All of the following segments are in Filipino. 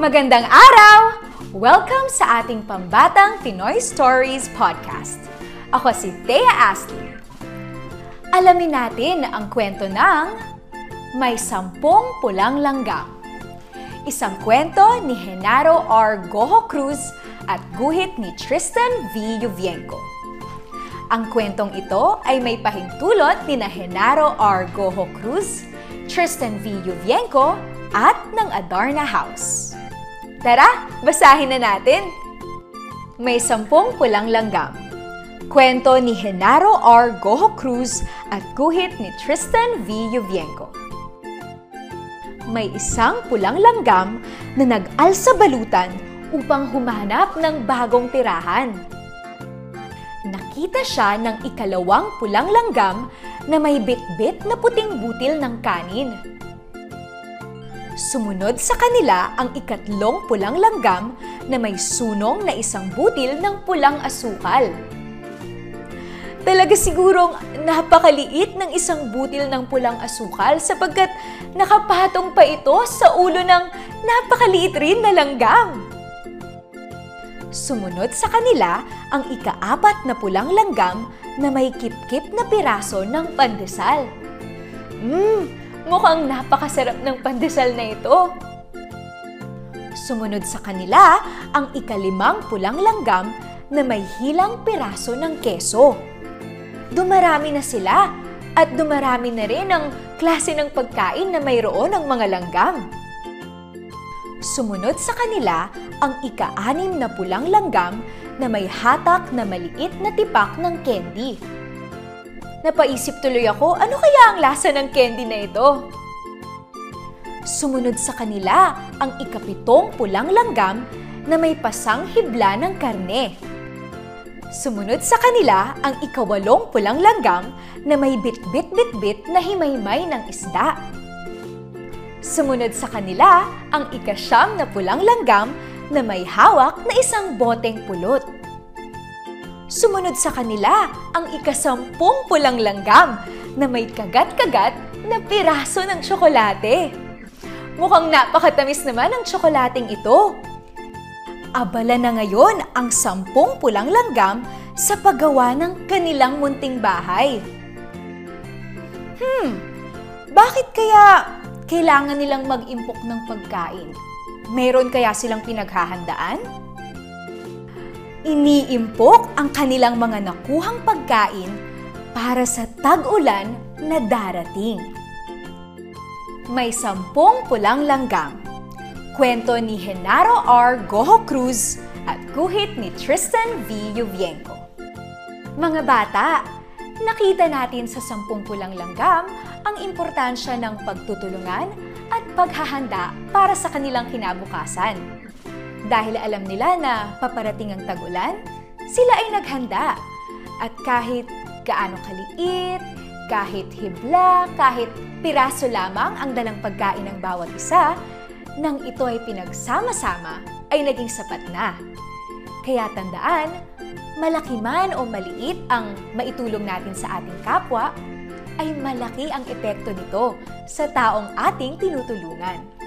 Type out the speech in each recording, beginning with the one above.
Magandang araw! Welcome sa ating Pambatang Pinoy Stories Podcast. Ako si Thea Astley. Alamin natin ang kwento ng May Sampung Pulang Langgam. Isang kwento ni Genaro R. Goho Cruz at guhit ni Tristan V. Yuvienco. Ang kwentong ito ay may pahintulot ni na Genaro R. Goho Cruz, Tristan V. Yuvienco at ng Adarna House. Tara, basahin na natin! May sampung pulang langgam. Kwento ni Genaro R. Goho Cruz at guhit ni Tristan V. Yuvienco. May isang pulang langgam na nag-al sa balutan upang humanap ng bagong tirahan. Nakita siya ng ikalawang pulang langgam na may bitbit na puting butil ng kanin. Sumunod sa kanila ang ikatlong pulang langgam na may sunong na isang butil ng pulang asukal. Talaga sigurong napakaliit ng isang butil ng pulang asukal sapagkat nakapatong pa ito sa ulo ng napakaliit rin na langgam. Sumunod sa kanila ang ikaapat na pulang langgam na may kip-kip na piraso ng pandesal. Mmm, mukhang napakasarap ng pandesal na ito. Sumunod sa kanila ang ikalimang pulang langgam na may hilang piraso ng keso. Dumarami na sila at dumarami na rin ang klase ng pagkain na mayroon ng mga langgam. Sumunod sa kanila ang ika-anim na pulang langgam na may hatak na maliit na tipak ng candy. Napaisip tuloy ako, ano kaya ang lasa ng candy na ito? Sumunod sa kanila ang ikapitong pulang langgam na may pasang hibla ng karne. Sumunod sa kanila ang ikawalong pulang langgam na may bit-bit-bit-bit na himaymay ng isda. Sumunod sa kanila ang ikasyam na pulang langgam na may hawak na isang boteng pulot. Sumunod sa kanila ang ikasampung pulang langgam na may kagat-kagat na piraso ng tsokolate. Mukhang napakatamis naman ang tsokolating ito. Abala na ngayon ang sampung pulang langgam sa paggawa ng kanilang munting bahay. Hmm, bakit kaya kailangan nilang mag-impok ng pagkain? Meron kaya silang pinaghahandaan? Iniimpok ang kanilang mga nakuhang pagkain para sa tag-ulan na darating. May sampung pulang langgam. Kwento ni Genaro R. Goho Cruz at guhit ni Tristan V. Yuvienco. Mga bata, nakita natin sa sampung pulang langgam ang importansya ng pagtutulungan at paghahanda para sa kanilang kinabukasan. Dahil alam nila na paparating ang tag-ulan, sila ay naghanda. At kahit gaano kaliit, kahit hibla, kahit piraso lamang ang dalang pagkain ng bawat isa, nang ito ay pinagsama-sama, ay naging sapat na. Kaya tandaan, malaki man o maliit ang maitulong natin sa ating kapwa, ay malaki ang epekto nito sa taong ating tinutulungan.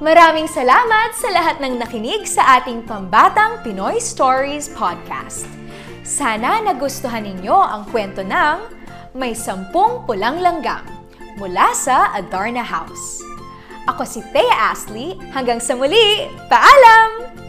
Maraming salamat sa lahat ng nakinig sa ating Pambatang Pinoy Stories Podcast. Sana nagustuhan ninyo ang kwento ng May Sampung Pulang Langgam mula sa Adarna House. Ako si Thea Astley. Hanggang sa muli, paalam!